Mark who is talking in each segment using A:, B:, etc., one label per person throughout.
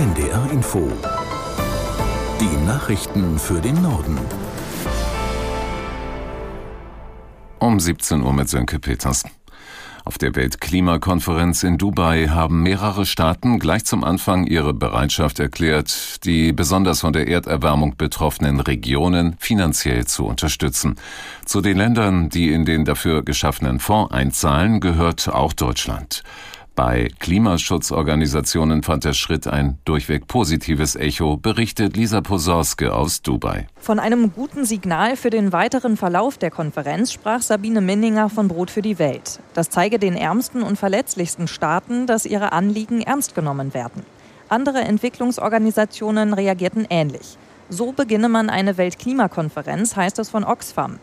A: NDR Info. Die Nachrichten für den Norden.
B: Um 17 Uhr mit Sönke Peters. Auf der Weltklimakonferenz in Dubai haben mehrere Staaten gleich zum Anfang ihre Bereitschaft erklärt, die besonders von der Erderwärmung betroffenen Regionen finanziell zu unterstützen. Zu den Ländern, die in den dafür geschaffenen Fonds einzahlen, gehört auch Deutschland. Bei Klimaschutzorganisationen fand der Schritt ein durchweg positives Echo, berichtet Lisa Posorske aus Dubai.
C: Von einem guten Signal für den weiteren Verlauf der Konferenz sprach Sabine Minninger von Brot für die Welt. Das zeige den ärmsten und verletzlichsten Staaten, dass ihre Anliegen ernst genommen werden. Andere Entwicklungsorganisationen reagierten ähnlich. So beginne man eine Weltklimakonferenz, heißt es von Oxfam.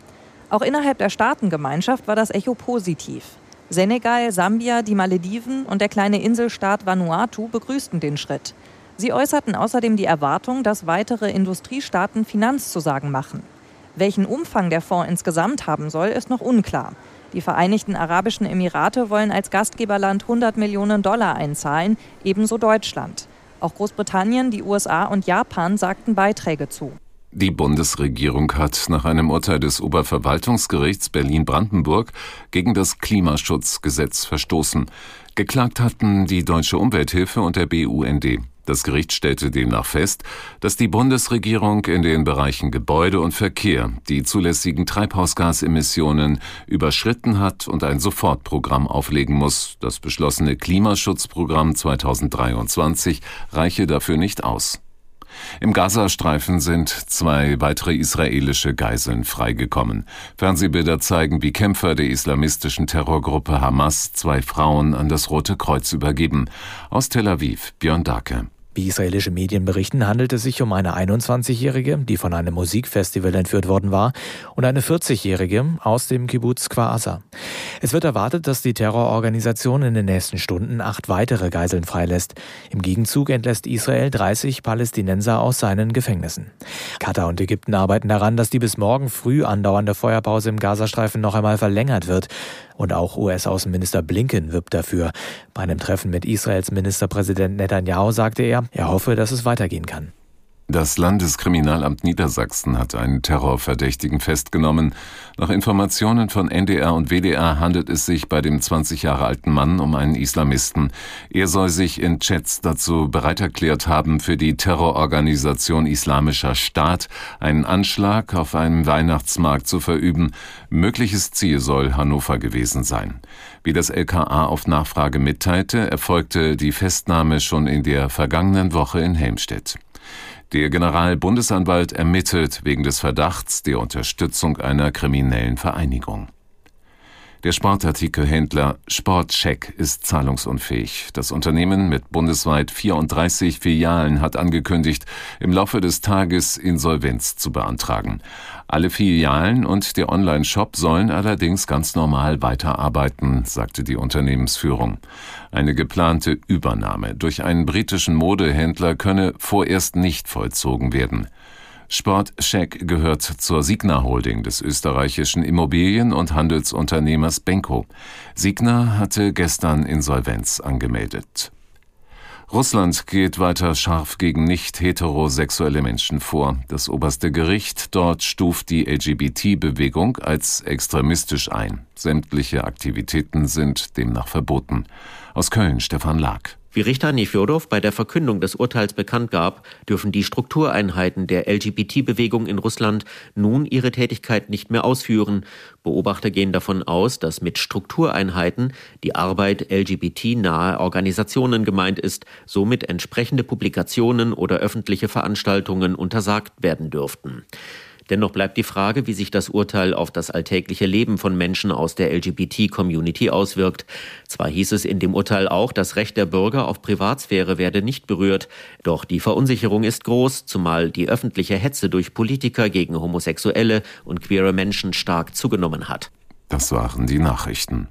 C: Auch innerhalb der Staatengemeinschaft war das Echo positiv. Senegal, Sambia, die Malediven und der kleine Inselstaat Vanuatu begrüßten den Schritt. Sie äußerten außerdem die Erwartung, dass weitere Industriestaaten Finanzzusagen machen. Welchen Umfang der Fonds insgesamt haben soll, ist noch unklar. Die Vereinigten Arabischen Emirate wollen als Gastgeberland 100 Millionen Dollar einzahlen, ebenso Deutschland. Auch Großbritannien, die USA und Japan sagten Beiträge zu.
B: Die Bundesregierung hat nach einem Urteil des Oberverwaltungsgerichts Berlin-Brandenburg gegen das Klimaschutzgesetz verstoßen. Geklagt hatten die Deutsche Umwelthilfe und der BUND. Das Gericht stellte demnach fest, dass die Bundesregierung in den Bereichen Gebäude und Verkehr die zulässigen Treibhausgasemissionen überschritten hat und ein Sofortprogramm auflegen muss. Das beschlossene Klimaschutzprogramm 2023 reiche dafür nicht aus. Im Gazastreifen sind zwei weitere israelische Geiseln freigekommen. Fernsehbilder zeigen, wie Kämpfer der islamistischen Terrorgruppe Hamas zwei Frauen an das Rote Kreuz übergeben. Aus Tel Aviv, Björn Dake.
D: Wie israelische Medien berichten, handelt es sich um eine 21-Jährige, die von einem Musikfestival entführt worden war, und eine 40-Jährige aus dem Kibbutz Kwasa. Es wird erwartet, dass die Terrororganisation in den nächsten Stunden acht weitere Geiseln freilässt. Im Gegenzug entlässt Israel 30 Palästinenser aus seinen Gefängnissen. Katar und Ägypten arbeiten daran, dass die bis morgen früh andauernde Feuerpause im Gazastreifen noch einmal verlängert wird. Und auch US-Außenminister Blinken wirbt dafür. Bei einem Treffen mit Israels Ministerpräsident Netanyahu sagte er, er hoffe, dass es weitergehen kann.
B: Das Landeskriminalamt Niedersachsen hat einen Terrorverdächtigen festgenommen. Nach Informationen von NDR und WDR handelt es sich bei dem 20 Jahre alten Mann um einen Islamisten. Er soll sich in Chats dazu bereit erklärt haben, für die Terrororganisation Islamischer Staat einen Anschlag auf einem Weihnachtsmarkt zu verüben. Mögliches Ziel soll Hannover gewesen sein. Wie das LKA auf Nachfrage mitteilte, erfolgte die Festnahme schon in der vergangenen Woche in Helmstedt. Der Generalbundesanwalt ermittelt wegen des Verdachts der Unterstützung einer kriminellen Vereinigung. Der Sportartikelhändler Sportcheck ist zahlungsunfähig. Das Unternehmen mit bundesweit 34 Filialen hat angekündigt, im Laufe des Tages Insolvenz zu beantragen. Alle Filialen und der Online-Shop sollen allerdings ganz normal weiterarbeiten, sagte die Unternehmensführung. Eine geplante Übernahme durch einen britischen Modehändler könne vorerst nicht vollzogen werden. Sportcheck gehört zur Signa Holding des österreichischen Immobilien- und Handelsunternehmers Benko. Signa hatte gestern Insolvenz angemeldet. Russland geht weiter scharf gegen nicht heterosexuelle Menschen vor. Das oberste Gericht dort stuft die LGBT-Bewegung als extremistisch ein. Sämtliche Aktivitäten sind demnach verboten. Aus Köln Stefan Lag.
E: Wie Richter Nefjodow bei der Verkündung des Urteils bekannt gab, dürfen die Struktureinheiten der LGBT-Bewegung in Russland nun ihre Tätigkeit nicht mehr ausführen. Beobachter gehen davon aus, dass mit Struktureinheiten die Arbeit LGBT-nahe Organisationen gemeint ist, somit entsprechende Publikationen oder öffentliche Veranstaltungen untersagt werden dürften. Dennoch bleibt die Frage, wie sich das Urteil auf das alltägliche Leben von Menschen aus der LGBT-Community auswirkt. Zwar hieß es in dem Urteil auch, das Recht der Bürger auf Privatsphäre werde nicht berührt, doch die Verunsicherung ist groß, zumal die öffentliche Hetze durch Politiker gegen Homosexuelle und queere Menschen stark zugenommen hat.
B: Das waren die Nachrichten.